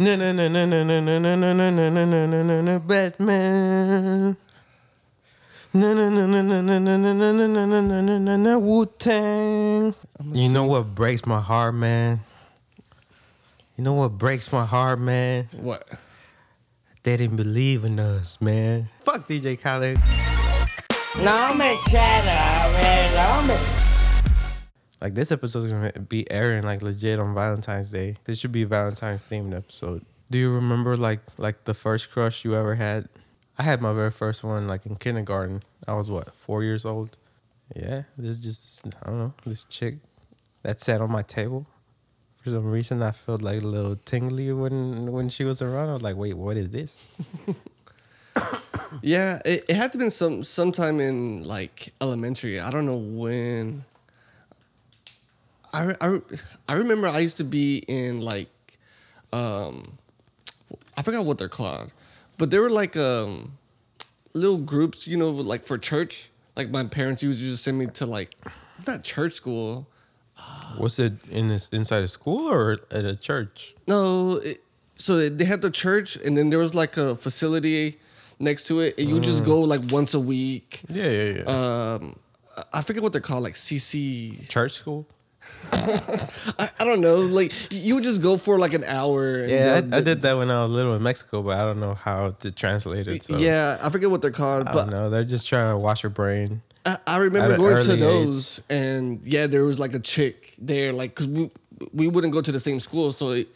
No, no, no, no, no, no, no, no, no, no, no, no, no, no, no, no, Batman. No, no, no, no, no, no, no, no, no, no, no, no, no, no, no, no, Wu Tang. You know what breaks my heart, man? You know what breaks my heart, man? What? They didn't believe in us, man. Fuck DJ Khaled. No me cheddar, man. No me. Like this episode's gonna be airing like legit on Valentine's Day. This should be a Valentine's themed episode. Do you remember like like the first crush you ever had? I had my very first one like in kindergarten. I was what four years old. Yeah, this just I don't know this chick that sat on my table. For some reason, I felt like a little tingly when when she was around. I was like, wait, what is this? Yeah, it, it had to been some sometime in like elementary. I don't know when. I, I, I remember I used to be in like, um, I forgot what they're called, but they were like um, little groups, you know, like for church. Like my parents used to just send me to like, not church school. Was it in this inside a school or at a church? No, it, so they had the church, and then there was like a facility next to it, and you just go like once a week. Yeah, yeah, yeah. Um, I forget what they're called, like CC. church school. I, I don't know. Like you would just go for like an hour. Yeah, the- I, I did that when I was little in Mexico, but I don't know how to translate it. So Yeah, I forget what they're called, I but don't know. They're just trying to wash your brain. I, I remember going to those, and yeah, there was like a chick there, like because we we wouldn't go to the same school, so it,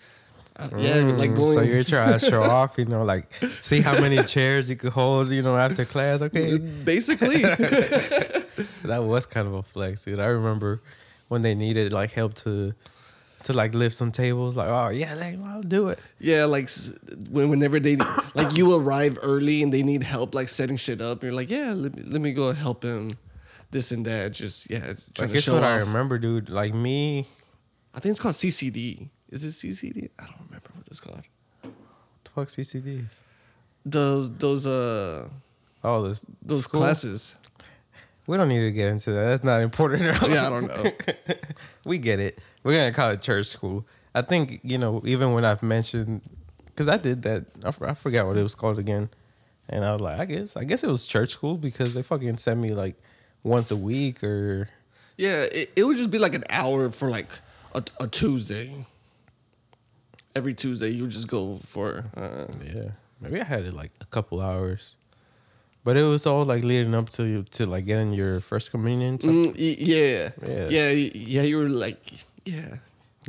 uh, yeah, like Mm, going. So you're trying to show off, you know, like see how many chairs you could hold, you know, after class. Okay, Basically, that was kind of a flex, dude. I remember when they needed like help to to like lift some tables. Like, oh yeah, like, I'll do it. yeah, like when whenever they like you arrive early and they need help like setting shit up, you're like, yeah, let me, let me go help him, this and that. Just yeah, trying Like, to show what off. I remember, dude. Like me, I think it's called CCD. Is it CCD? I don't remember what it's called. What the fuck CCD. Those those uh Oh, this those school? classes. We don't need to get into that. That's not important. at all. Yeah, I don't know. we get it. We're gonna call it church school. I think you know, even when I've mentioned, because I did that, I, f- I forgot what it was called again, and I was like, I guess, I guess it was church school because they fucking sent me like once a week or Yeah, it, it would just be like an hour for like a, a Tuesday. Every Tuesday, you would just go for. Uh, yeah, maybe I had it like a couple hours, but it was all like leading up to you to like getting your first communion. mm, yeah, Yeah. yeah, yeah. You were like, yeah,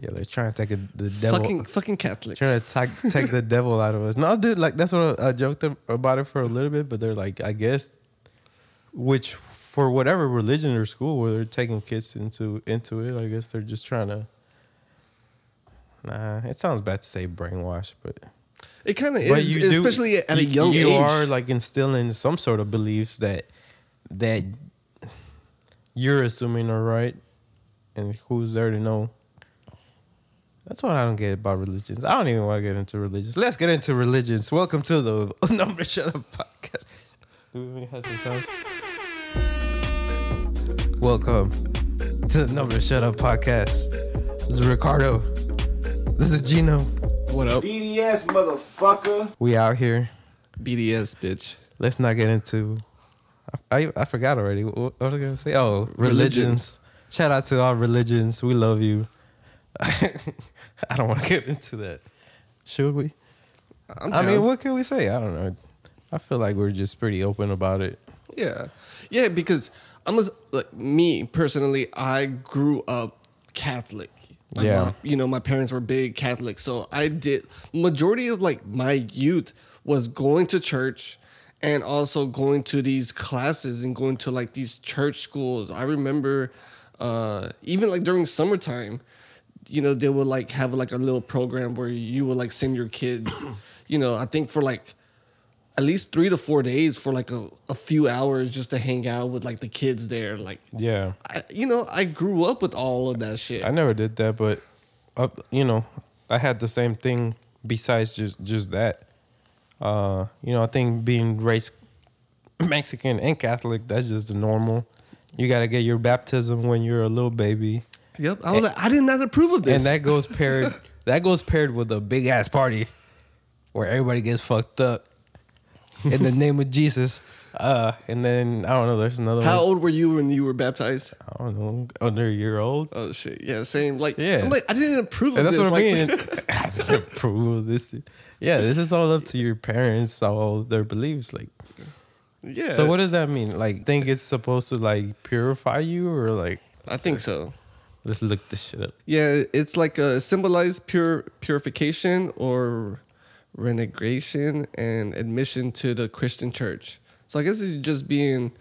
Yeah, they're trying to take a, the devil. fucking fucking Catholics. trying to take, take the devil out of us. No, dude, like that's what I, I joked about it for a little bit, but they're like, I guess, which for whatever religion or school where they're taking kids into into it, I guess they're just trying to. Nah, it sounds bad to say brainwash, but It kind of is, you do- especially at a young you age. You are like instilling some sort of beliefs that that you're assuming are right, and who's there to know? That's what I don't get about religions. I don't even want to get into religions. Let's get into religions. Welcome to the Number Shut Up podcast. Do we have some sounds? Welcome to the Number Shut Up podcast. This is Ricardo. This is Gino. What up, BDS motherfucker. We out here. BDS bitch? let's not get into. I, I, I forgot already. What, what was I gonna say? Oh, religions. Religions. Shout out to all religions. We love you. I don't want to get into that. Should we? I'm mean, what can we say? I don't know. I feel like we're just pretty open about it. Yeah, yeah, because I'm like me personally. I grew up Catholic. Like Yeah. my, you know, my parents were big Catholic, so I did majority of like my youth was going to church and also going to these classes and going to like these church schools. I remember uh even like during summertime, you know, they would like have like a little program where you would like send your kids, you know, I think for like at least three to four days for like a, a few hours just to hang out with like the kids there. Like, Yeah, I, you know, I grew up with all of that shit. I never did that, but uh, you know, I had the same thing. Besides just just that, uh, you know, I think being raised Mexican and Catholic, that's just the normal. You got to get your baptism when you're a little baby. Yep. I was like, I did not approve of this. and that goes paired that goes paired with a big ass party where everybody gets fucked up in the name of Jesus. Uh, and then I don't know. There's another one. How one. old were you when you were baptized? I don't know, under a year old. Oh shit! Yeah, same. Like, Yeah. I'm like, I didn't approve And of that's this. what I like, mean. I didn't approve of this. Yeah, this is all up to your parents, all their beliefs. Like, yeah. so what does that mean? Like, think it's supposed to like purify you, or like, I think so. let's look this shit up. Yeah, it's like a symbolized pure purification or regeneration and admission to the Christian church. So I guess it's just being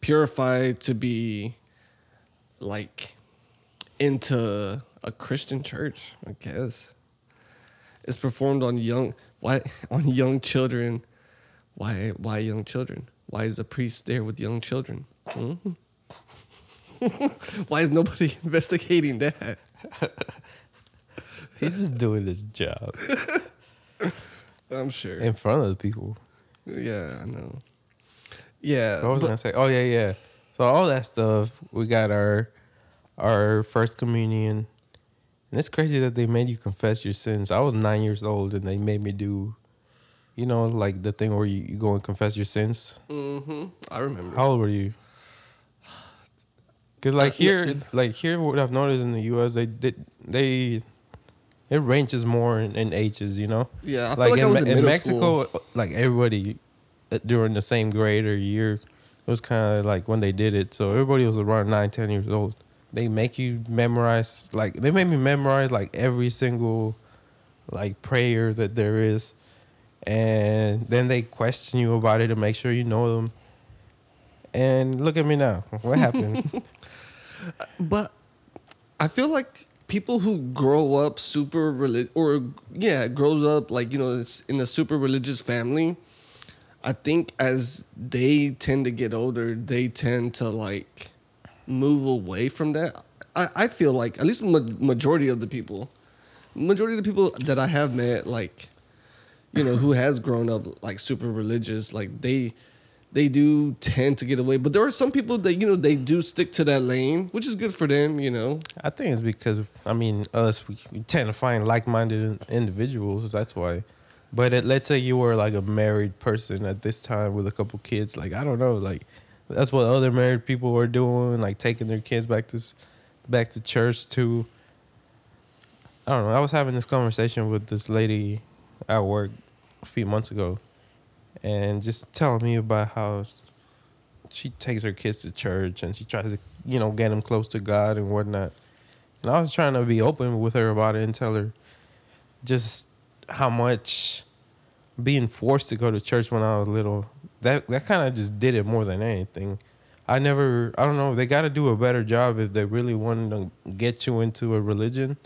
purified to be like into a Christian church, I guess. It's performed on young why on young children. Why why young children? Why is a priest there with young children? Hmm? why is nobody investigating that? He's just doing his job I'm sure. in front of the people. Yeah, I know. Yeah. What was I gonna say? Oh yeah, yeah. So all that stuff, we got our our first communion. And it's crazy that they made you confess your sins. I was nine years old and they made me do, you know, like the thing where you, you go and confess your sins. Mhm. I remember. How old were you? Because like here, like here, what I've noticed in the U.S., they did they, it ranges more in, in ages. You know, Yeah, I feel like, like I in, was in in Mexico, like everybody uh, during the same grade or year, it was kind of like when they did it. So everybody was around nine, ten years old. They make you memorize like they made me memorize like every single like prayer that there is, and then they question you about it to make sure you know them. And look at me now. What happened? But I feel like people who grow up super religious, or yeah, grows up like you know in a super religious family. I think as they tend to get older, they tend to like move away from that. I, I feel like at least ma- majority of the people, majority of the people that I have met, like you know, who has grown up like super religious, like they they do tend to get away. But there are some people that you know they do stick to that lane, which is good for them. You know, I think it's because I mean us we, we tend to find like-minded individuals. That's why. But it, let's say you were like a married person at this time with a couple kids. Like I don't know, like that's what other married people were doing, like taking their kids back to back to church too. I don't know. I was having this conversation with this lady at work a few months ago, and just telling me about how she takes her kids to church and she tries to, you know, get them close to God and whatnot. And I was trying to be open with her about it and tell her just how much being forced to go to church when I was little that that kind of just did it more than anything. I never, I don't know. They got to do a better job if they really wanted to get you into a religion.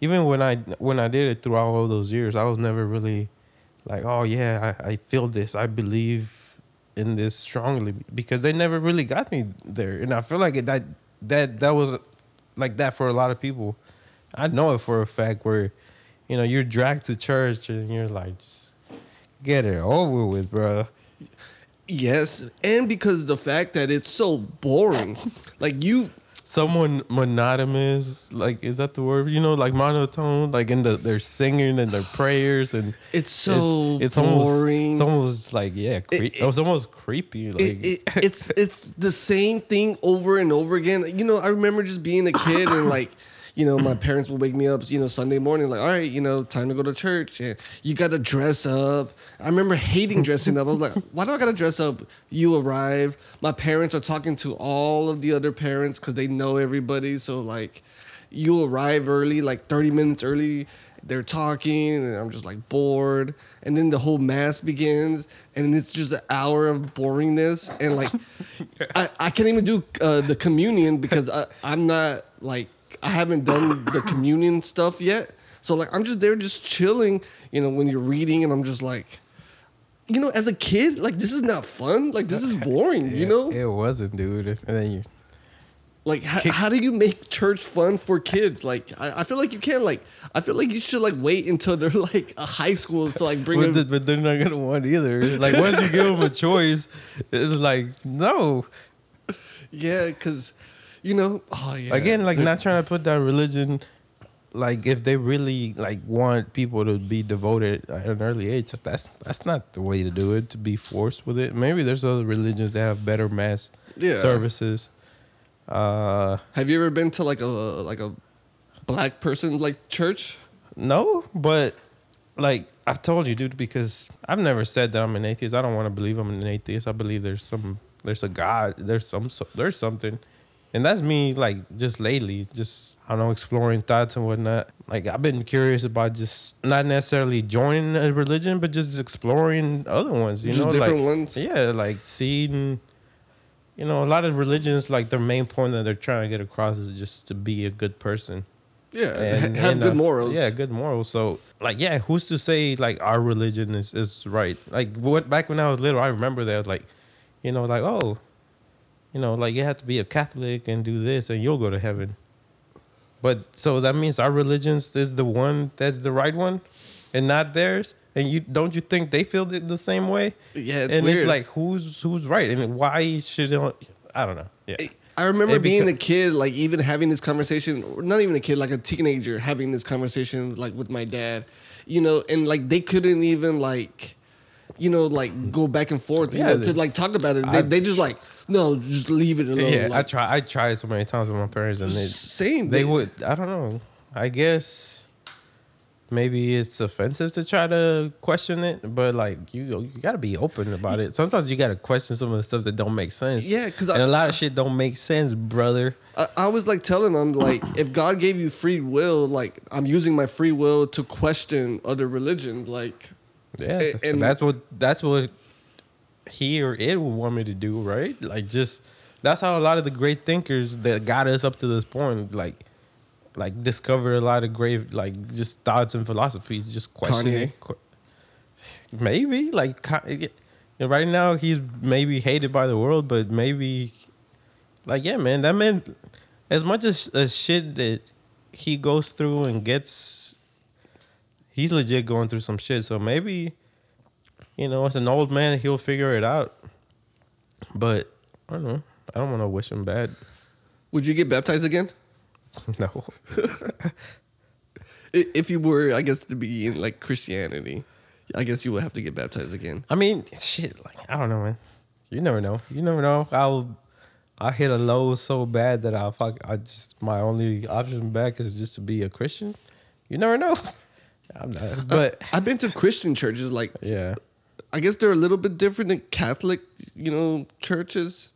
Even when I when I did it throughout all those years, I was never really like, oh yeah, I, I feel this. I believe in this strongly because they never really got me there, and I feel like it, that that that was like that for a lot of people. I know it for a fact where, you know, you're dragged to church and you're like, just get it over with, bro. yes, and because the fact that it's so boring, like you Someone monotonous, like is that the word? You know, like monotone, like in the their singing and their prayers, and It's so it's, boring. Almost, it's almost like yeah, cre- It- it, was almost creepy. Like it, it's it's the same thing over and over again. You know, I remember just being a kid and like, you know, my parents would wake me up, you know, Sunday morning, like, all right, you know, time to go to church. And you got to dress up. I remember hating dressing up. I was like, why do I got to dress up? You arrive. My parents are talking to all of the other parents because they know everybody. So, like, you arrive early, like 30 minutes early. They're talking, and I'm just like bored. And then the whole mass begins, and it's just an hour of boringness. And like, I, I can't even do uh, the communion because I, I'm not like, I haven't done the communion stuff yet. So like, I'm just there, just chilling. You know, when you're reading, and I'm just like, you know, as a kid, like this is not fun. Like this is boring. you know, it wasn't, dude. And then you, like how, how do you make church fun for kids? Like I, I feel like you can't like I feel like you should like wait until they're like a high school to like bring but, them. the- but they're not gonna want either. Like once you give them a choice, it's like no. yeah, because you know, oh yeah. Again, like not trying to put that religion like if they really like want people to be devoted at an early age, that's that's not the way to do it. To be forced with it. Maybe there's other religions that have better mass Yeah. services. Uh, Have you ever been to like a like a black person like church? no, but like I've told you, dude, because I've never said that I'm an atheist. I don't want to believe I'm an atheist. I believe there's some, there's a God, there's some, there's something, and that's me. Like just lately, just I don't know, exploring thoughts and whatnot. Like I've been curious about just not necessarily joining a religion, but just exploring other ones. You Just know, different like ones? yeah, like seeing. You know, a lot of religions, like their main point that they're trying to get across is just to be a good person Yeah, and have and, good uh, morals. Yeah, good morals. So like, yeah, who's to say like our religion is is right? Like what back when I was little, I remember that like, you know, like oh, you know, like you have to be a Catholic and do this and you'll go to heaven. But so that means our religion is the one that's the right one, and not theirs. And you don't you think they feel the, the same way? Yeah, it's and weird. it's like who's who's right and why should I don't know. Yeah. I remember It being beca- a kid, like even having this conversation, not even a kid, like a teenager having this conversation, like with my dad, you know, and like they couldn't even like, you know, like go back and forth, you Yeah, know, they- to like talk about it. They, I- they just like, no, just leave it alone. Yeah, I like, try. I tried so many times with my parents, and they, Same. They They- would. I don't know. I guess maybe it's offensive to try to question it, but like you, you got to be open about it. Sometimes you got to question some of the stuff that don't make sense. Yeah, 'cause and a lot of shit don't make sense, brother. I, I was like telling them like if God gave you free will, like I'm using my free will to question other religions, like Yeah, A- so and- that's what that's what he or it would want me to do, right? Like just that's how a lot of the great thinkers that got us up to this point, like like discovered a lot of great like just thoughts and philosophies, just questioning. Que- Maybe like Ka- you know, right now he's maybe hated by the world, but maybe like yeah, man, that man as much as, as shit that he goes through and gets he's legit going through some shit. So maybe, you know, as an old man, he'll figure it out. But I don't know. I don't want to wish him bad. would you get baptized again? No. If you were, I guess, to be in like Christianity, I guess you would have to get baptized again. I mean, shit. Like I don't know, man. You never know. You never know. I'll I hit a low so bad that I'll fuck. I just my only option back is just to be a Christian. You never know. I'm not. But I've been to Christian churches, like yeah. I guess they're a little bit different than Catholic, you know, churches.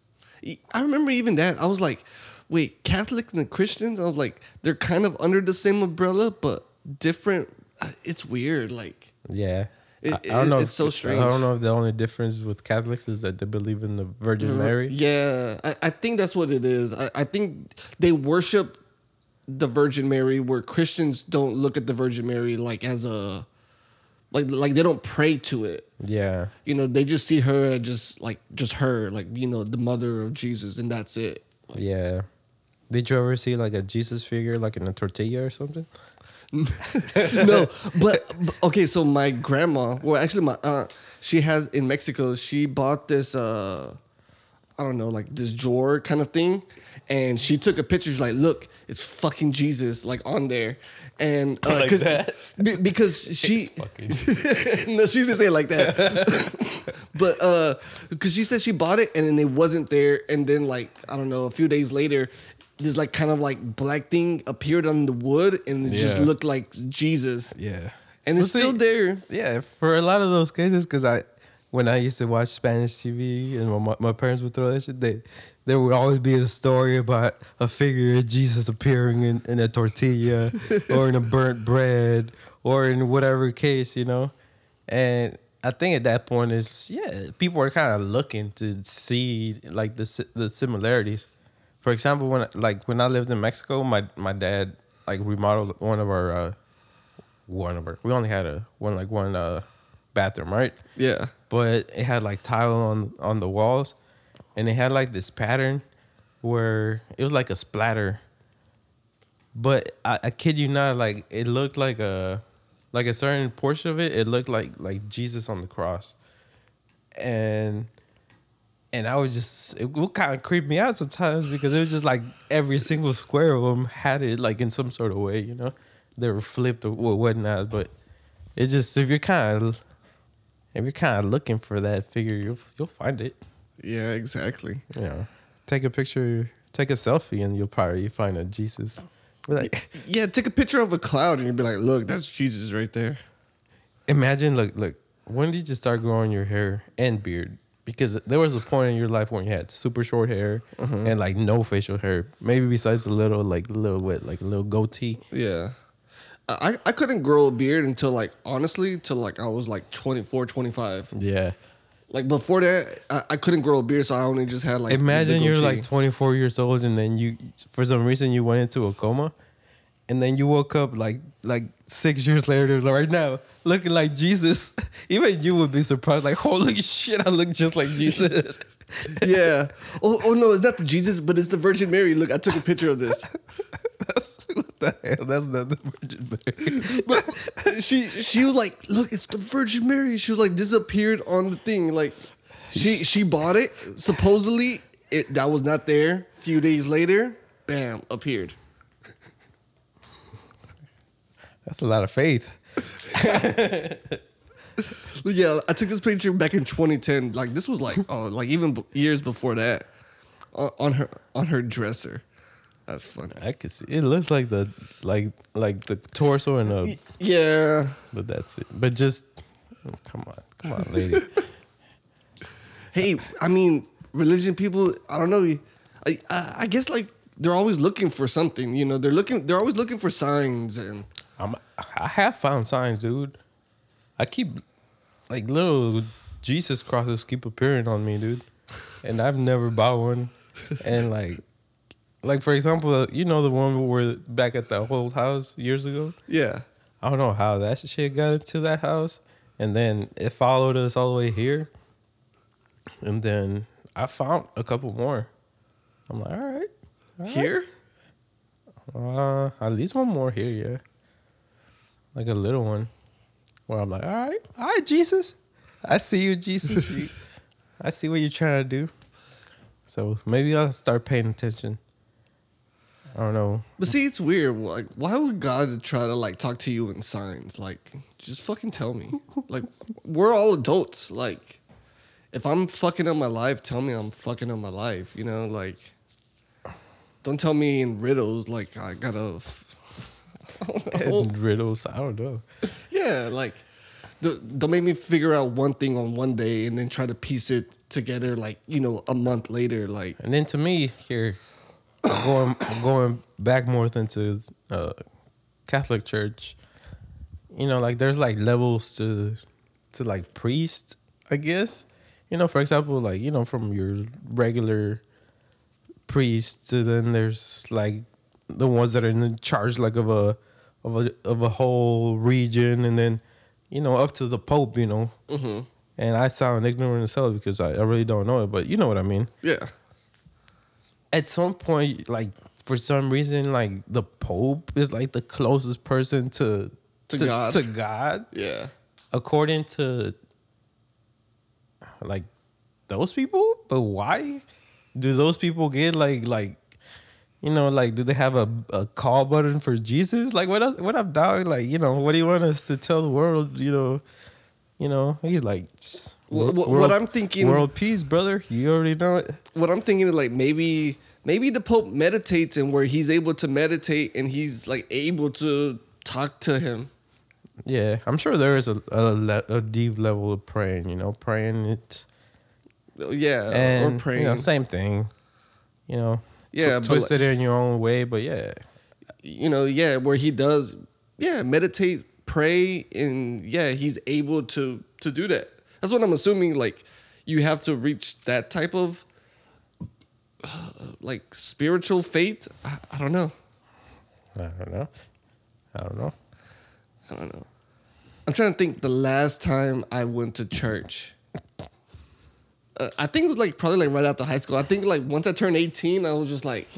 I remember even that. I was like, wait, Catholics and Christians? I was like, they're kind of under the same umbrella, but different. Uh, It's weird. Like, Yeah. It- I, don't know. it's if- so strange. I don't know if the only difference with Catholics is that they believe in the Virgin Mary. Yeah, I, I think that's what it is. I, I think they worship the Virgin Mary, where Christians don't look at the Virgin Mary like as a, like like they don't pray to it. Yeah. You know, they just see her just like just her, like you know, the mother of Jesus, and that's it. Yeah. Did you ever see like a Jesus figure like in a tortilla or something? no, but, but- okay. So my grandma, well, actually my aunt, she has in Mexico. She bought this, uh I don't know, like this drawer kind of thing, and she took a picture. She's like, "Look, it's fucking Jesus, like on there." And uh, Like that? be- because she, no, she didn't say it like that. but uh, because she said she bought it and then it wasn't there, and then like I don't know, a few days later, this like kind of like black thing appeared on the wood, and it just looked like Jesus. Yeah. And it's Well, still see, there. Yeah, for a lot of those cases, because I, when I used to watch Spanish TV and my, my parents would throw that shit, they, there would always be a story about a figure of Jesus appearing in, in a tortilla or in a burnt bread or in whatever case, you know? And I think at that point is yeah, people are kind of looking to see like the the similarities. For example, when like when I lived in Mexico, my my dad like remodeled one of our uh, one of our we only had a one like one uh, bathroom, right? Yeah. but it had like tile on on the walls and it had like this pattern where it was like a splatter but I, I kid you not like it looked like a like a certain portion of it it looked like like jesus on the cross and and i was just it would kind of creep me out sometimes because it was just like every single square of them had it like in some sort of way you know they were flipped or whatnot. But it just if you're kind of if you're kind of looking for that figure, you'll you'll find it. Yeah, exactly. Yeah. take a picture, take a selfie, and you'll probably find a Jesus. Be like, Yeah, take a picture of a cloud and you'd be like, look, that's Jesus right there. imagine, look, look. When did you start growing your hair and beard? Because there was a point in your life when you had super short hair mm-hmm. and like no facial hair, maybe besides a little, like a little what, like a little goatee. Yeah. I, I couldn't grow a beard until like honestly till like I was like 24, 25. Yeah. Like before that, I, I couldn't grow a beard, so I only just had like. Imagine you're like 24 years old and then you, for some reason, you went into a coma, and then you woke up like like six years later, right now, looking like Jesus. Even you would be surprised, like holy shit, I look just like Jesus. yeah. Oh, oh no, it's not the Jesus, but it's the Virgin Mary. Look, I took a picture of this. That's what the hell. That's not the Virgin Mary. But she she was like, look, it's the Virgin Mary. She was like disappeared on the thing. Like she she bought it. Supposedly it that was not there. A few days later, bam, appeared. That's a lot of faith. Yeah, I took this picture back in 2010. Like this was like oh, like even b- years before that, on, on her on her dresser. That's funny. I could see. It looks like the like like the torso and the, Yeah, but that's it. But just oh, come on, come on, lady. hey, I mean, religion people. I don't know. I, I I guess like they're always looking for something. You know, they're looking. They're always looking for signs and. I'm, I have found signs, dude. I keep like little Jesus crosses keep appearing on me, dude, and I've never bought one. And like, like for example, you know the one we were back at the old house years ago. Yeah. I don't know how that shit got into that house, and then it followed us all the way here, and then I found a couple more. I'm like, all right, all right. Here? Uh, at least one more here, yeah. Like a little one, where I'm like, all right, all right, Jesus, I see you, Jesus. I see what you're trying to do. So maybe I'll start paying attention. I don't know. But see, it's weird. Like, why would God try to like talk to you in signs? Like, just fucking tell me. Like, we're all adults. Like, if I'm fucking up my life, tell me I'm fucking up my life. You know, like, don't tell me in riddles. Like, I gotta. And riddles, I don't know. yeah, like, don't don't make me figure out one thing on one day and then try to piece it together. Like, you know, a month later. Like, And then to me, here, going going back more into uh, Catholic Church, you know, like there's like levels to to like priest, I guess. You know, for example, like you know, from your regular priest to then there's like the ones that are in charge like of a of a of a whole region, and then you know up to the Pope. You know, hmm and I sound ignorant as hell because I, I really don't know it, but you know what I mean yeah, at some point, like for some reason, like the Pope is like the closest person to To God. To God, yeah. according to like those people. But why do those people get like like you know like do they have a, a call button for Jesus? Like what else? What up, dog? Like you know what do you want us to tell the world? You know, you know he's like. just Wha- wha- world- what I'm thinking- world peace, brother. You already know it. what I'm thinking is like maybe maybe the Pope meditates and where he's able to meditate and he's like able to talk to him. Yeah, I'm sure there is a a, a deep level of praying. You know, praying it Yeah, and or praying. You know, same thing. You know, Yeah, tw- twist like- it in your own way. But yeah, you know, yeah, where he does, yeah, meditate, pray, and yeah, he's able to to do that. That's what I'm assuming. Like, you have to reach that type of uh, like spiritual faith. I, I don't know. I don't know. I don't know. I don't know. I'm trying to think the last time I went to church. Uh, I think it was like probably like right after high school. I think like once I turned 18, I was just like,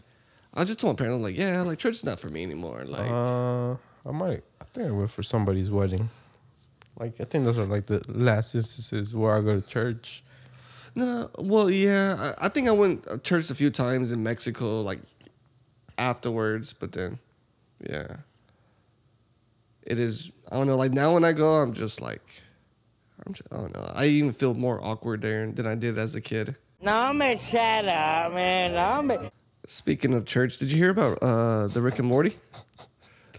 I just told my parents, I'm like, yeah, like church is not for me anymore. Like, Uh, I might. I think I went for somebody's wedding. Like I think those are like the last instances where I go to church. no, well, yeah, I, I think I went to church a few times in Mexico, like afterwards, but then, yeah. it is. I don't know. Like now when I go, I'm just like, I'm just, I don't know. I even feel more awkward there than I did as a kid. No me shut up, man. No me. Speaking of church, did you hear about uh the Rick and Morty?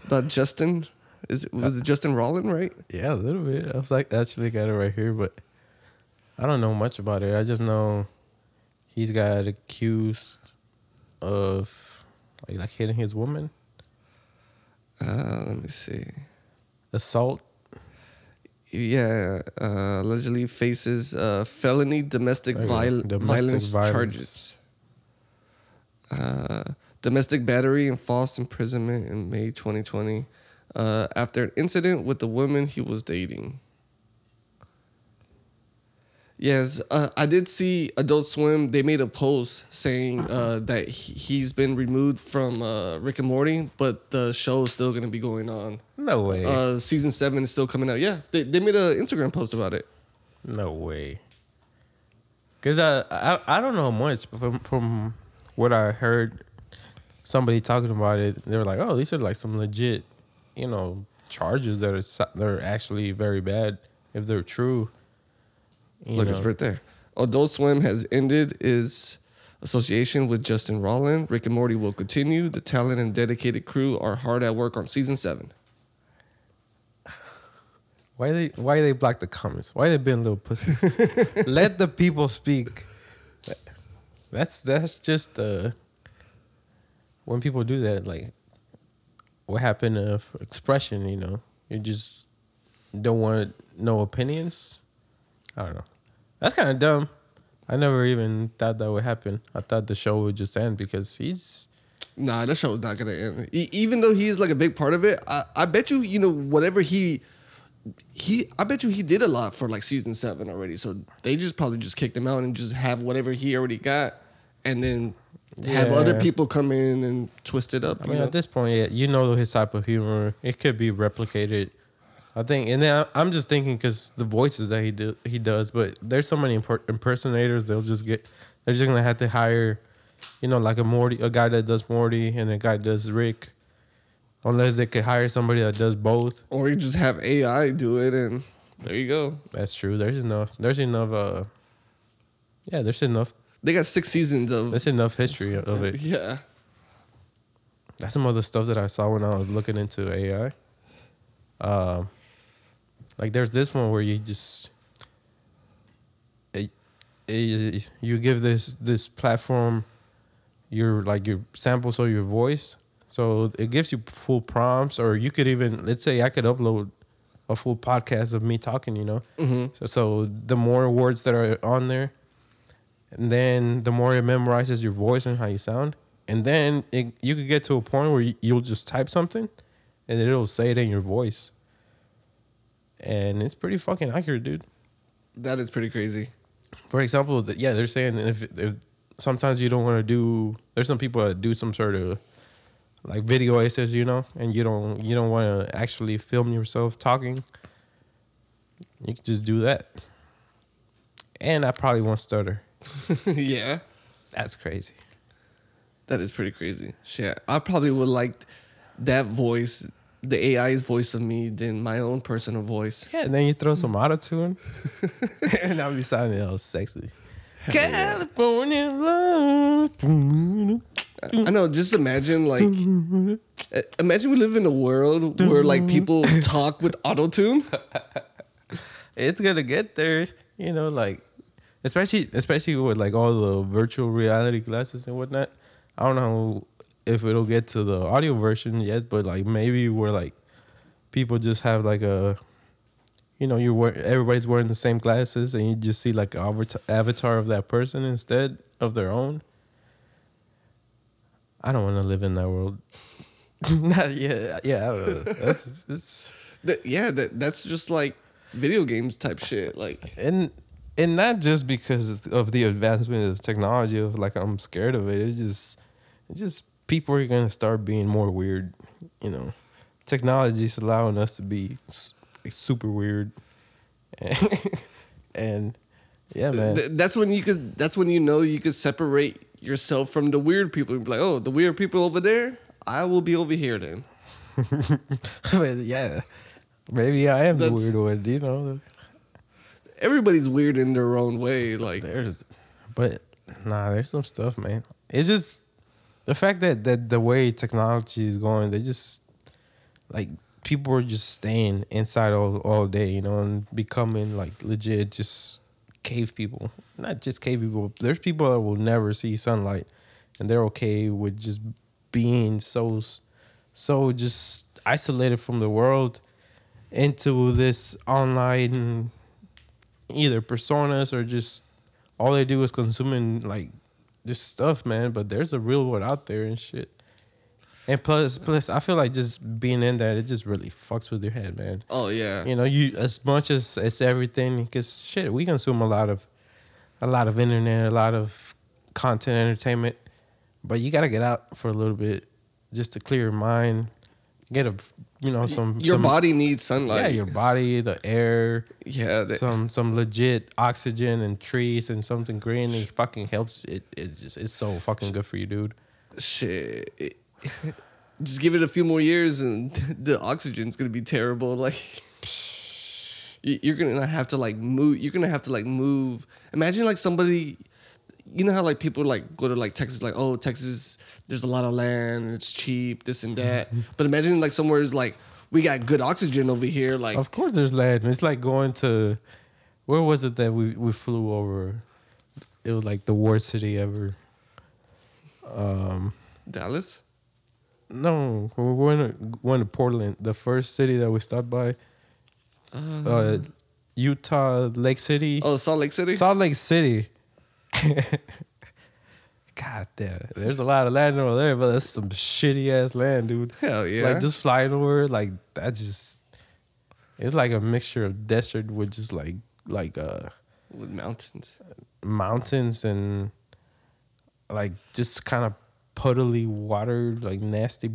About Justin? Is it, was it Justin Roiland, right? Yeah, a little bit. I was like, actually got it right here, but I don't know much about it. I just know he's got accused of like, like hitting his woman, Uh, let me see. assault. Yeah, uh, allegedly faces uh, felony domestic, viol- Domestic violence, violence. charges. Uh, domestic battery and false imprisonment in May 2020 uh, after an incident with the woman he was dating. Yes, uh, I did see Adult Swim. They made a post saying uh, that he- he's been removed from uh, Rick and Morty, but the show is still going to be going on. No way. Uh, season seven is still coming out. Yeah, they, they made an Instagram post about it. No way. Cause I, I I don't know much, but from from what I heard, somebody talking about it, they were like, "Oh, these are like some legit, you know, charges that are that are actually very bad if they're true." Look, know. it's right there. Adult Swim has ended its association with Justin Roiland. Rick and Morty will continue. The talent and dedicated crew are hard at work on season seven. Why they why they block the comments? Why they been little pussies? Let the people speak. That's that's just uh when people do that, like what happened of expression, you know. You just don't want no opinions. I don't know. That's kind of dumb. I never even thought that would happen. I thought the show would just end because he's Nah, that show's not gonna end. E- even though he's like a big part of it, I, I bet you, you know, whatever he he I bet you he did a lot for like season seven already. So they just probably just kicked him out and just have whatever he already got and then have Yeah. other people come in and twist it up. I mean, know? at this point, yeah, you know his type of humor. It could be replicated. I think, and then I'm just thinking because the voices that he do, he does, but there's so many imper- impersonators. They'll just get, they're just gonna have to hire, you know, like a Morty, a guy that does Morty, and a guy that does Rick, unless they could hire somebody that does both. or you just have AI do it and there you go. That's true. There's enough. There's enough. Uh, yeah, there's enough. They got six seasons of There's enough history of it. yeah. That's some of the stuff that I saw when I was looking into AI. Um, like there's this one where you just it, it, you give this this platform your like your samples or your voice, so it gives you full prompts, or you could even let's say I could upload a full podcast of me talking, you know. So, so the more words that are on there, and then the more it memorizes your voice and how you sound, and then it, you could get to a point where you, you'll just type something, and it'll say it in your voice, and it's pretty fucking accurate, dude. That is pretty crazy. For example, th- yeah, they're saying if, if sometimes you don't want to do, there's some people that do some sort of like video essays, you know, and you don't you don't want to actually film yourself talking. You can just do that, and I probably won't stutter. yeah. That's crazy. That is pretty crazy. Shit. I probably would like that voice, the AI's voice of me than my own personal voice. Yeah, and then you throw some auto tune, and I'll be sounding all sexy. California love. I know, just imagine like imagine we live in a world where like people talk with autotune. it's gonna get there, you know, like especially especially with like all the virtual reality glasses and whatnot. I don't know if it'll get to the audio version yet, but like maybe where like people just have like a you know, you're wear, everybody's wearing the same glasses and you just see like an avatar, of that person instead of their own. I don't want to live in that world. Not yet. Yeah, I don't. That's yeah, that that's just like video games type shit. Like and and not just because of the advancement of technology of like I'm scared of it. It's just it's just people are gonna start being more weird. You know, technology is allowing us to be super weird, and, and yeah, man. that's when you could that's when you know you could separate yourself from the weird people. You'd be like, oh, the weird people over there, I will be over here then. yeah, maybe I am the weird one. You know, Everybody's weird in their own way. Like there's, but nah, there's some stuff, man. It's just the fact that that the way technology is going, they just like people are just staying inside all all day, you know, and becoming like legit just cave people. Not just cave people. There's people that will never see sunlight, and they're okay with just being so so just isolated from the world into this online either personas or just all they do is consuming like just stuff, man. But there's a real world out there and shit. And plus, plus, I feel like just being in that, it just really fucks with your head, man. oh yeah. You know, you as much as it's everything, because shit, we consume a lot of, a lot of internet, a lot of content, entertainment, but you gotta get out for a little bit, just to clear your mind, get a, you know, some your some- body needs sunlight. yeah, your body, the air, yeah. that- some some legit oxygen and trees and something green. It fucking helps. It it's just it's so fucking good for you, dude. shit. It- just give it a few more years and the oxygen's gonna be terrible. Like you- you're gonna have to like move. You're gonna have to like move. Imagine like somebody. You know how like people like go to like Texas, like oh Texas, there's a lot of land, it's cheap, this and that. but imagine like somewhere is like we got good oxygen over here, like Of course, there's land. It's like going to where was it that we we flew over? It was like the worst city ever. Um, Dallas. no, we went to, went to Portland, the first city that we stopped by. Uh, Utah, Lake City. Oh, Salt Lake City. Salt Lake City. God damn, there's a lot of land over there, but that's some shitty ass land, dude. Hell yeah. Like just flying over, like that just it's like a mixture of desert with just like like uh with mountains. mountains and like just kind of puddly water, like nasty.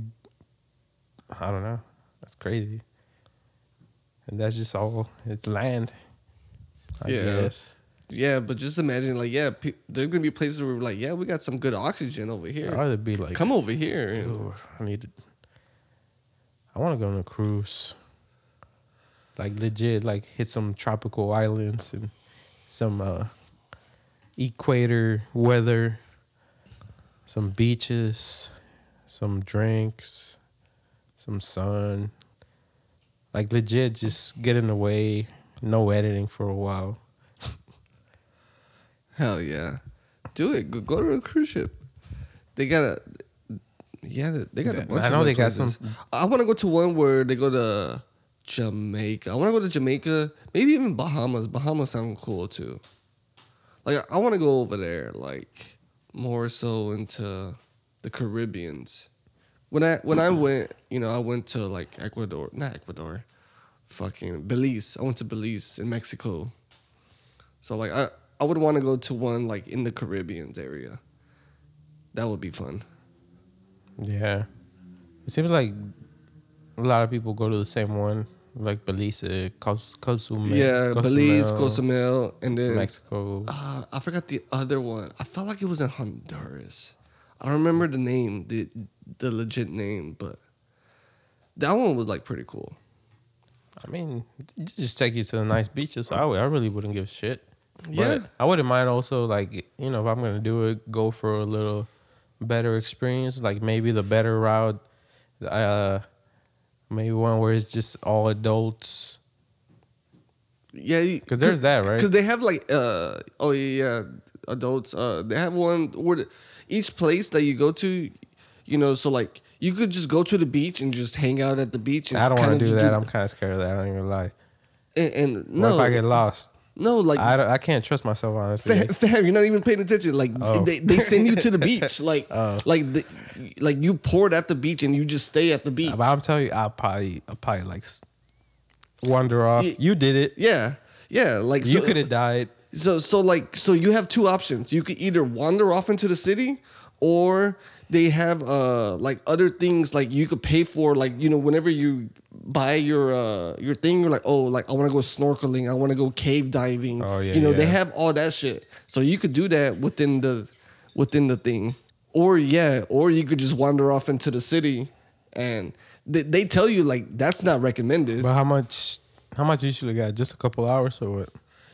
I don't know. That's crazy. And that's just all. It's land. I Yeah. guess. Yeah, but just imagine, like, yeah, pe- there's gonna be places where we're like, yeah, we got some good oxygen over here. I'd rather be like Come over here. Dude, I need to. I want to go on a cruise. Like legit, like hit some tropical islands and some uh, equator weather, some beaches, some drinks, some sun. Like legit, just getting away, no editing for a while. Hell yeah, do it. Go, go to a cruise ship. They got a, yeah, they got a bunch. I of know good they got places. some- I want to go to one where they go to Jamaica. I want to go to Jamaica. Maybe even Bahamas. Bahamas sound cool too. Like I want to go over there. Like more so into the Caribbeans. When I when I went, you know, I went to like Ecuador, not Ecuador, fucking Belize. I went to Belize in Mexico. So like I I would want to go to one like in the Caribbeans area. That would be fun. Yeah. It seems like a lot of people go to the same one, like Belize, Cozumel. yeah, Belize, Cozumel, Cozumel, and then Mexico. Uh, I forgot the other one. I felt like it was in Honduras. I don't remember the name, the the legit name, but that one was like pretty cool. I mean, just take you to the nice beaches. I, I really wouldn't give a shit. Yeah. But I wouldn't mind also, like, you know, if I'm going to do it, go for a little better experience. Like, maybe the better route, uh, maybe one where it's just all adults. Yeah, because there's that, right? Because they have like, uh, oh yeah, yeah, adults. Uh, they have one where the- each place that you go to, you know, so like you could just go to the beach and just hang out at the beach. And I don't want to do that. I'm kind of scared of that. I going to lie. and, and What no, if I get lost? No, like I, I can't trust myself, honestly. Fam, fam, you're not even paying attention. Like Oh. they, they send you to the beach. Like Oh. like the, like you poured at the beach and you just stay at the beach. But I'm telling you, I'll probably, I'll probably like wander off. Ye- You did it. Yeah, yeah. Like You so, could have died. So so like so you have two options. You could either wander off into the city, or they have uh like other things like you could pay for like you know whenever you buy your uh your thing you're like oh like I want to go snorkeling I want to go cave diving Oh, yeah, you know they have all that shit so you could do that within the within the thing or yeah or you could just wander off into the city and they, they tell you like that's not recommended. But how much? How much you usually got? Just a couple hours or what?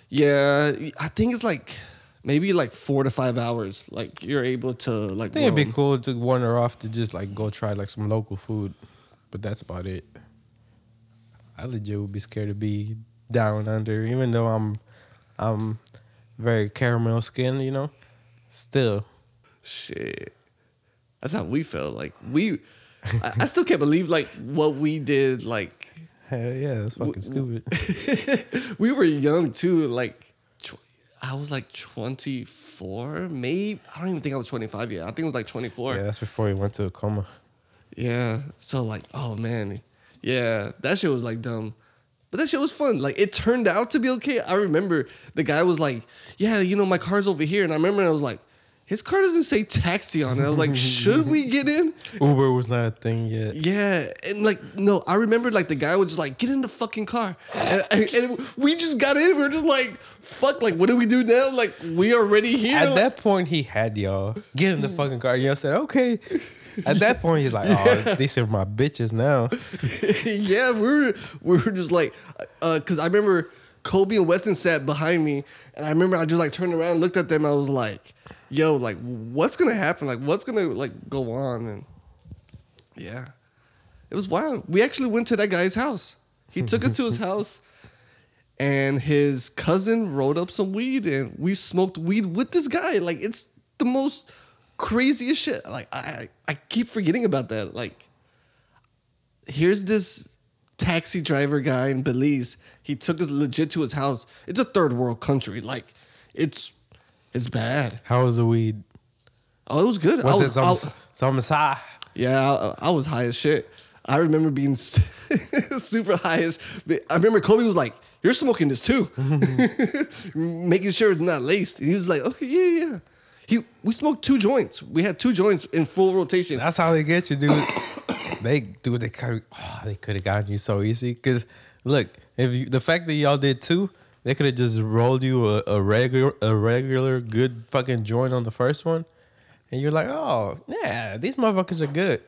Yeah, I think it's like maybe like four to five hours. Like you're able to like. I think it'd be cool to wander off to just like go try like some local food, but that's about it. I legit would be scared to be down under, even though I'm, I'm very caramel skin, you know. Still, Shit, that's how we felt. Like we, I, I still can't believe like what we did. Like hell yeah, that's fucking W- stupid. we were young too. Like I was like 24, maybe. I don't even think I was 25 yet. I think it was like 24. yeah, that's before he went to a coma. Yeah. So like, oh man, yeah, that shit was like dumb. But that shit was fun. Like it turned out to be okay. I remember the guy was like, "Yeah, you know my car's over here," and I remember I was like, "His car doesn't say taxi on it." I was like, "Should we get in?" Uber was not a thing yet. Yeah, and like no, I remember like the guy was just like, "Get in the fucking car," and, and, and we just got in. We are just like, "Fuck!" Like, what do we do now? Like, we already here. At that point, he had y'all get in the fucking car. Y'all said okay. At that point, he's like, "Oh, these are my bitches now." yeah, we were we were just like, uh, cause I remember Kobe and Weston sat behind me, and I remember I just like turned around, and looked at them, I was like, "Yo, like, what's gonna happen? Like, what's gonna like go on?" And yeah, it was wild. We actually went to that guy's house. He took us to his house, and his cousin rolled up some weed, and we smoked weed with this guy. Like, it's the most craziest shit. Like, I I, I keep forgetting about that. Like here's this taxi driver guy in Belize. He took us legit to his house. It's a third world country. Like it's it's bad. How was the weed? Oh, it was good. I Was, was, it I- some some high? yeah, I, I was high as shit. I remember being super high as. I remember Kobe was like, "You're smoking this too," making sure it's not laced. And he was like, "Okay, yeah, yeah." He we smoked two joints. We had two joints in full rotation. That's how they get you, dude. they do they could oh, they could have gotten you so easy. Cause look, if you, the fact that y'all did two, they could have just rolled you a, a regular a regular good fucking joint on the first one, and you're like, oh yeah, these motherfuckers are good.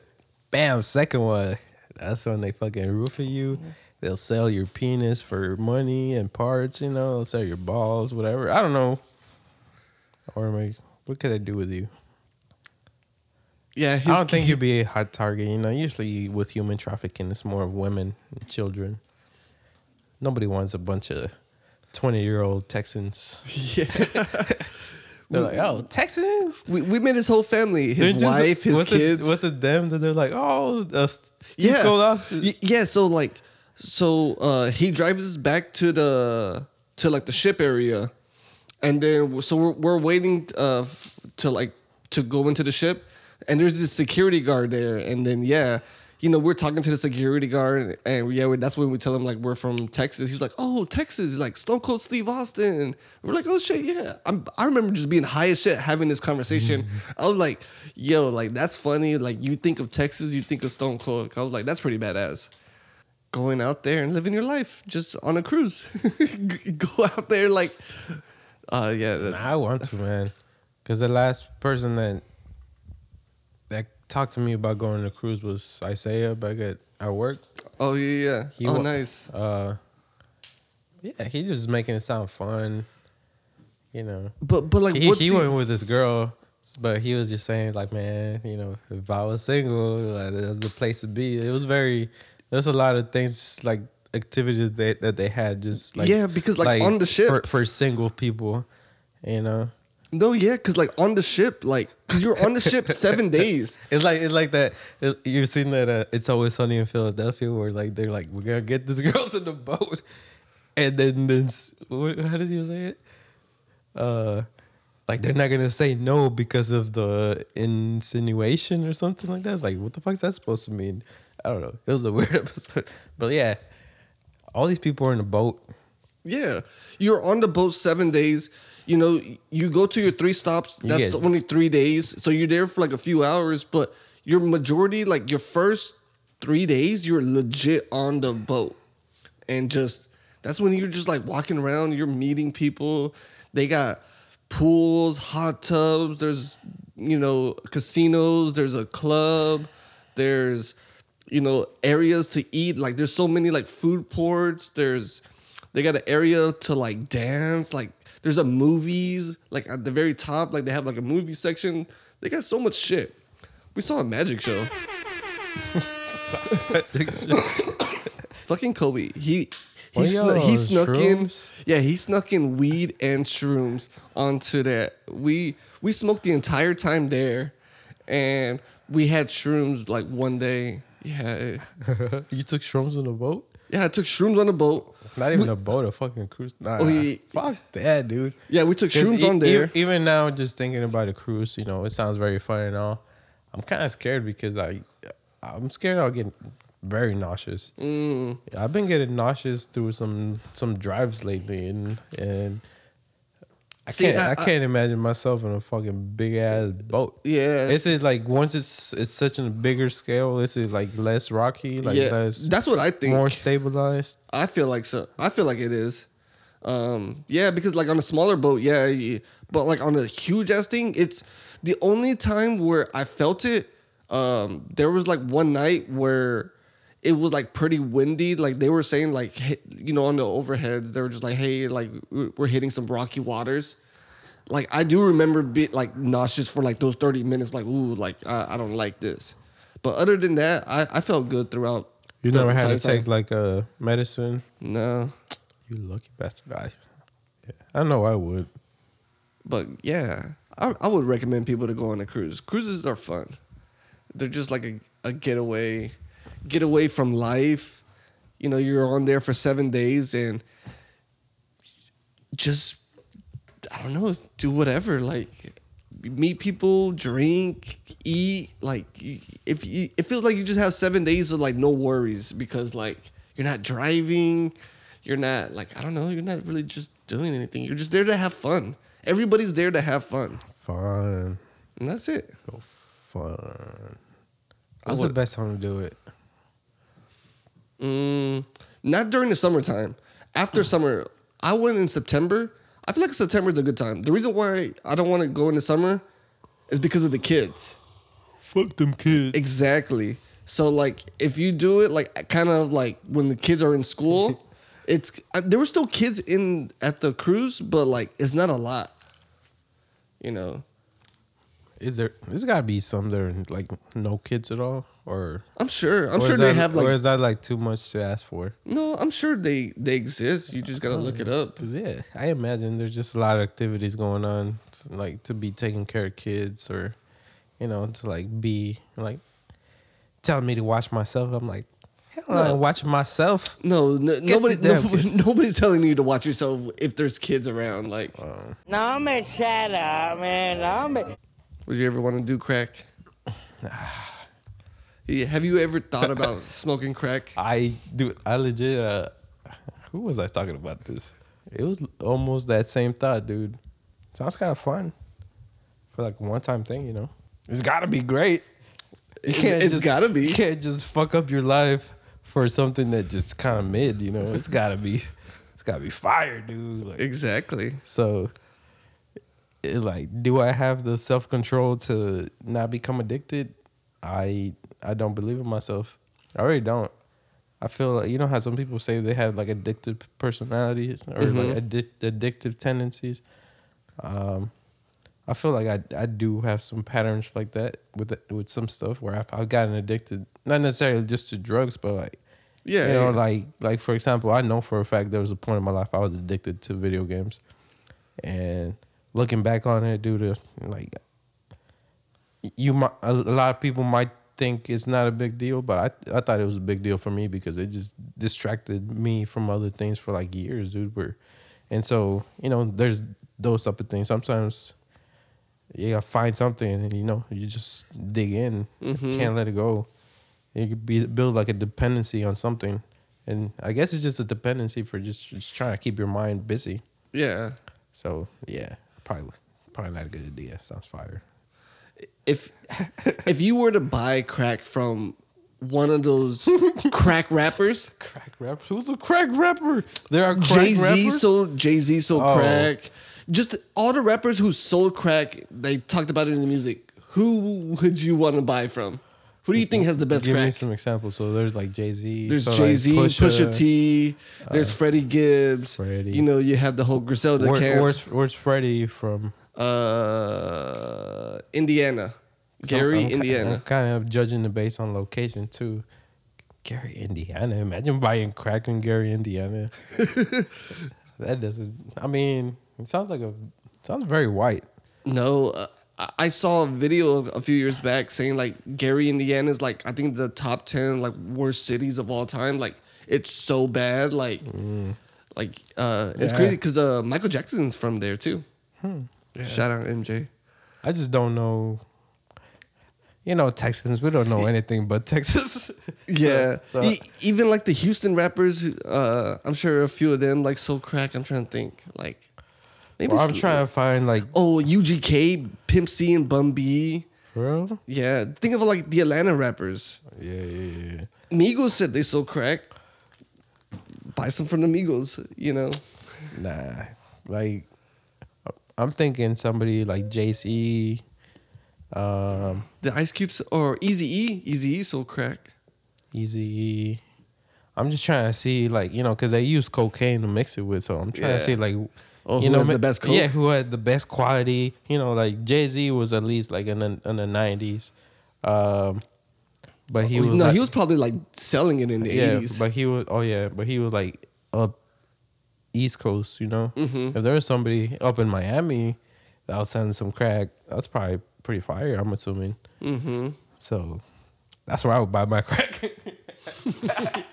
Bam, second one. That's when they fucking roofie you. They'll sell your penis for money and parts. You know, they'll sell your balls, whatever. I don't know. Or maybe what could they do with you? yeah, I don't think you'd be a hot target. You know, usually with human trafficking, it's more of women and children. Nobody wants a bunch of twenty-year-old Texans. Yeah. They're like, "Oh, Texans." We, we met his whole family, his They're just- wife, his what's kids. It, what's it them that they're like, "Oh, uh, Steve yeah. Austin." Y- yeah, so like so uh he drives us back to the to like the ship area. And then so we're, we're waiting uh f- to like to go into the ship and there's this security guard there and then yeah, you know, we're talking to the security guard and yeah, we- that's when we tell him like we're from Texas. He's like, "Oh, Texas, like Stone Cold Steve Austin." We're like, "Oh shit, yeah." I'm, I remember just being high as shit having this conversation. I was like, "Yo, like that's funny. Like you think of Texas, you think of Stone Cold." I was like, "That's pretty badass." Going out there and living your life just on a cruise. Go out there like, uh, yeah, that- I want to, man. Because the last person that talked to me about going to cruise was Isaiah back at at work. oh yeah, yeah. He oh wa- nice. Uh, yeah, he just making it sound fun. You know, But but like he, he he- went with this girl, but he was just saying like, man, you know, if I was single, like, that's the place to be. It was very. There's a lot of things like activities that that they had just like Yeah, because, like, on the ship- for, for single people, you know. No, yeah, because like on the ship, like because you're on the ship seven days. It's like it's like that. it- You've seen that. Uh, it's always sunny in Philadelphia, where like they're like, we're gonna get these girls in the boat, and then then what- how does he say it? Uh, like they're not gonna say no because of the insinuation or something like that. It's like, what the fuck is that supposed to mean? I don't know. It was a weird episode, but yeah, all these people are in the boat. Yeah, you're on the boat seven days. You know, you go to your three stops. That's get- only three days, so you're there for like a few hours. But your majority, like your first three days, you're legit on the boat, and just that's when you're just like walking around. You're meeting people. They got pools, hot tubs. There's you know casinos. There's a club. There's you know areas to eat. Like there's so many like food ports. There's they got an area to like dance. Like there's a movies like at the very top. Like they have like a movie section. They got so much shit. We saw a magic show. Fucking Kobe. He he, Were snu- he snuck on in. Yeah, he snuck in weed and shrooms onto that. We we smoked the entire time there, and we had shrooms like one day. Yeah, you took shrooms on a boat? yeah. I took shrooms on the boat. Not even We- a boat, a fucking cruise. Nah, Oh, yeah. fuck that, dude. Yeah, we took shrooms e- on e- there. even now, just thinking about a cruise, you know, it sounds very fun and all. I'm kind of scared because I, I'm scared I'll get very nauseous. Mm. I've been getting nauseous through some some drives lately, and and I See, can't I- I, I- can't imagine myself in a fucking big ass boat. Yeah, Is it like once it's it's such a bigger scale? Is it like less rocky, like yeah. less That's what I think. more stabilized? I feel like so. I feel like it is. Um, yeah, because like on a smaller boat, yeah, you- but like on a huge ass thing, it's the only time where I felt it. Um, there was like one night where it was like pretty windy. Like they were saying, like you know, on the overheads, they were just like, "Hey, like we're hitting some rocky waters." Like I do remember being like nauseous for like those thirty minutes. Like, ooh, like I, I don't like this. But other than that, I, I felt good throughout. You never had to time. take like a medicine? no. You lucky bastard. I, yeah, I know I would. But yeah, I, I would recommend people to go on a cruise. Cruises are fun. They're just like a, a getaway, get away from life. You know, you're on there for seven days and just, I don't know, do whatever. Like, meet people, drink, eat. Like, if you, it feels like you just have seven days of like no worries because like you're not driving, you're not like I don't know, you're not really just doing anything. You're just there to have fun. Everybody's there to have fun, Fun. and that's it. Go fun. What's the best time to do it? Mm, not during the summertime. After summer, I went in September. I feel like September is a good time. The reason why I don't want to go in the summer is because of the kids. Fuck them kids. Exactly. So like, if you do it like kind of like when the kids are in school, it's uh, there were still kids in at the cruise, but like it's not a lot. You know, Is there? There's got to be some that are like no kids at all, or I'm sure. I'm sure they that- have like or is that like too much to ask for? no. I'm sure they they exist. You just gotta look it up. Oh, Cause yeah, I imagine there's just a lot of activities going on, to, like to be taking care of kids, or you know, to like be like telling me to watch myself. I'm like, hell, no. No. I'm watching myself. No, no nobody, these nobody nobody's telling you to watch yourself if there's kids around. Like, oh. No me shut up, man. No me. Would you ever want to do crack? Yeah, Have you ever thought about smoking crack? I do. I legit. Uh, who was I talking about this? It was almost that same thought, dude. Sounds kind of fun for like a one time thing, you know. It's got to be great. You It's- it's gotta be. You can't just fuck up your life for something that just kind of mid, you know. It's gotta be. It's gotta be fire, dude. Like, Exactly. so, like, do I have the self control to not become addicted? I I don't believe in myself. I really don't. I feel like you know how some people say they have like addictive personalities or like addic- addictive tendencies. Um, I feel like I I do have some patterns like that with the, with some stuff where I've, I've gotten addicted, not necessarily just to drugs, but like Yeah. you know, yeah. like like for example, I know for a fact there was a point in my life I was addicted to video games, and looking back on it, due to like you might a lot of people might think it's not a big deal, but I I thought it was a big deal for me because it just distracted me from other things for like years, dude. Where, and so you know, there's those type of things. Sometimes you gotta find something, and you know, you just dig in, mm-hmm. can't let it go. You could be build like a dependency on something, and I guess it's just a dependency for just just trying to keep your mind busy. yeah. So yeah, probably probably not a good idea. Sounds fire. If if you were to buy crack from one of those crack rappers, Crack rappers. Who's a crack rapper? There are crack Jay Z rappers. sold Jay Z sold Oh. crack. Just all the rappers who sold crack, they talked about it in the music. Who would you want to buy from? Who do you think has the best Give me some examples. So there's like Jay Z. There's so Jay Z, Pusha, T. There's Freddie Gibbs. Freddie. You know, you have the whole Griselda Where, camp. where's Where's Freddie from? uh, Indiana, So Gary, I'm Indiana. I'm kind of judging the base on location too. Gary, Indiana. Imagine buying crack in Gary, Indiana. that doesn't. I mean, it sounds like a. Sounds very white. No, uh, I- I saw a video a few years back saying like Gary, Indiana is like I think the top ten like worst cities of all time. Like it's so bad. Like, like uh, it's Yeah. crazy because uh, Michael Jackson's from there too. Shout out MJ. I just don't know. You know, Texans. We don't know anything but Texas. Yeah, So, E- even like the Houston rappers, uh, I'm sure a few of them like so crack. I'm trying to think like maybe well, I'm s- trying to find like Oh, UGK, Pimp C, and Bun B. for real. Yeah, think of like the Atlanta rappers. Yeah, yeah, yeah. Migos said they so crack. Buy some from the Migos, you know. Nah, like I'm thinking somebody like JC. Um, The Ice Cubes or Easy E, Easy E so crack. Easy. I'm just trying to see, like, you know, because they use cocaine to mix it with. So I'm trying Yeah. to see, like, Oh, you who know, has the best coke? Yeah, who had the best quality. You know, like Jay Z was at least like in the in the '90s, um, but he Oh, was no, like, he was probably like selling it in the yeah, 80s. but he was oh yeah, but he was like up East Coast. You know, Mhm. if there was somebody up in Miami that was selling some crack, that's probably pretty fire. I'm assuming. mm-hmm. So that's where I would buy my crack.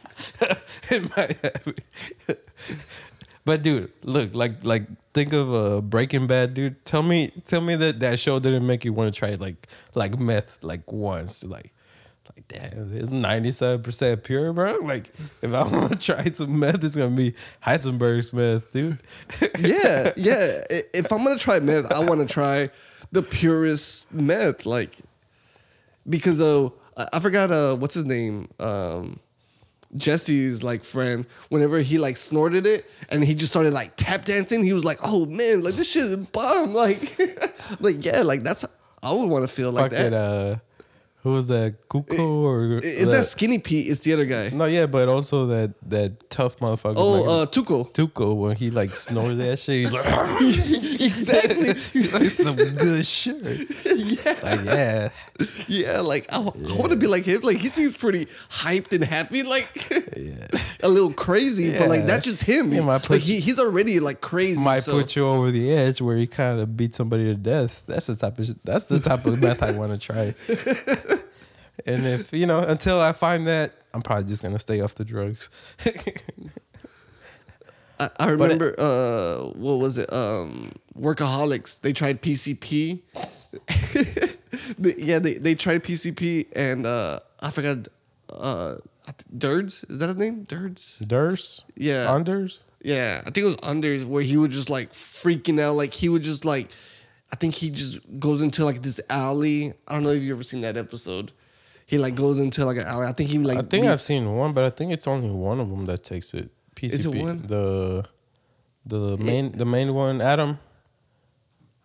In Miami. but dude, look, like like think of a Breaking Bad, dude. Tell me tell me that that show didn't make you want to try like like meth like once. Like like damn, it's ninety seven percent pure, bro. Like if I want to try some meth, it's gonna be Heisenberg's meth, dude. yeah, yeah. If I'm gonna try meth, I want to try the purest meth, like because uh, I I forgot uh, what's his name, um, Jesse's like friend. Whenever he like snorted it and he just started like tap dancing, he was like, "Oh man, like this shit is bomb!" Like, like yeah, like that's I would want to feel like Fuck that. uh, who was that? Cuckoo or Is that Skinny Pete? It's the other guy. No, yeah, but also that that tough motherfucker. Oh, uh, Tuco. Tuco when he like snores that shit. He's like, exactly. he's like some good shit. yeah. Like yeah, Yeah, like I, I want to be like him. Like he seems pretty hyped and happy, like yeah. a little crazy, but like that's just him. He might like he, he's already like crazy. Might so- put you over the edge where he kind of beat somebody to death. That's the type of that's the type of meth I want to try. And if you know, until I find that, I'm probably just gonna stay off the drugs. I, I remember uh, what was it? Um, Workaholics. They tried PCP. Yeah, they, they tried PCP and uh, I forgot. Uh, Durds is that his name? Durds. Durs, Yeah. unders. Yeah, I think it was Anders where he would just like freaking out. Like he would just like, I think he just goes into like this alley. I don't know if you ever seen that episode. He like goes into like an alley. I think he like. I think I've seen one, but I think it's only one of them that takes it. PCP. Is it one? The the main the main one, Adam.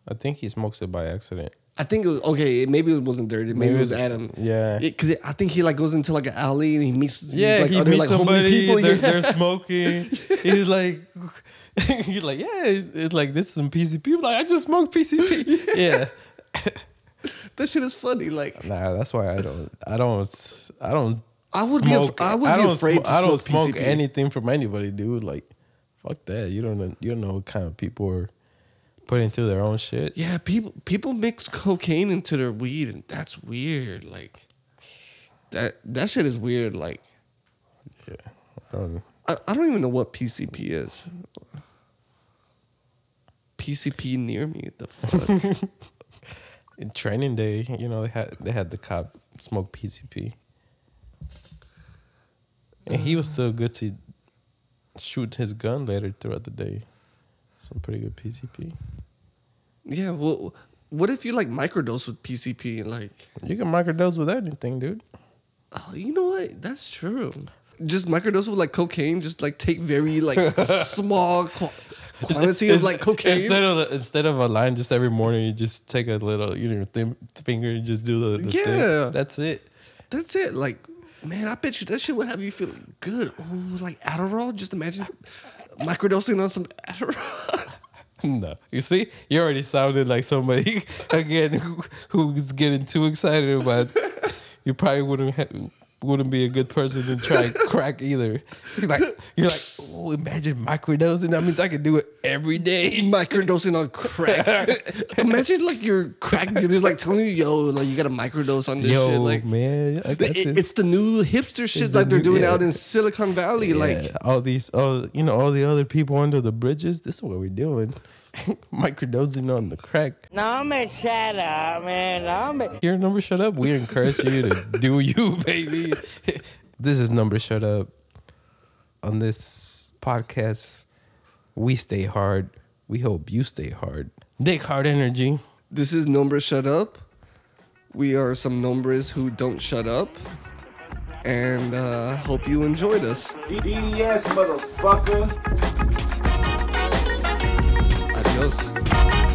I think he smokes it by accident. I think it was okay. Maybe it wasn't dirty. Maybe, it was Adam. Yeah. Because I think he like goes into like an alley and he meets. he's, yeah, like, he other, meets like, somebody. people. They're, yeah. they're smoking. he's like, he's like, yeah. It's, it's like this is some PCP. I'm like I just smoked PCP. yeah. That shit is funny. Like Nah, that's why I don't. I don't. I don't. I would be af- I would be don't afraid smoke- to I don't smoke smoke PCP. anything from anybody, dude. Like, fuck that. You don't know. You don't know what kind of people are put into their own shit. yeah, people people mix cocaine into their weed and that's weird. Like that that shit is weird. Like Yeah. I don't. I, I don't even know what PCP is. PCP near me. What the fuck? In training day, you know, they had they had the cop smoke PCP, and he was still good to shoot his gun later throughout the day. Some pretty good PCP. yeah. Well, what if you like microdose with PCP? Like, You can microdose with anything, dude. oh, you know what? That's true. Just microdose with like cocaine. Just like take very like small qu- quantity of like cocaine. Instead of instead of a line, just every morning you just take a little, you know, thin finger and just do the, the thing. Yeah. That's it. That's it. Like, man, I bet you that shit would have you feeling good. Oh, like Adderall. Just imagine microdosing on some Adderall. No, you see, you already sounded like somebody again who, who's getting too excited about. It. You probably wouldn't ha- wouldn't be a good person to try crack either. You're like, you're like, oh, imagine microdosing. That means I can do it every day. microdosing on crack. imagine like your crack dealers like telling you, yo, like you got to microdose on this Yo, shit. Like, man, I it- it's the new hipster shit the like they're new- doing yeah. out in Silicon Valley. Like, all these, all you know, all the other people under the bridges. This is what we're doing. Microdosing on the crack. No me shut up, man. No me. Your number shut up. We encourage you to do you, baby. this is number shut up. On this podcast, we stay hard. We hope you stay hard. Dick hard energy. this is Numbers Shut Up. We are some numbers who don't shut up. And uh, hope you enjoyed us. BDS motherfucker. Adios.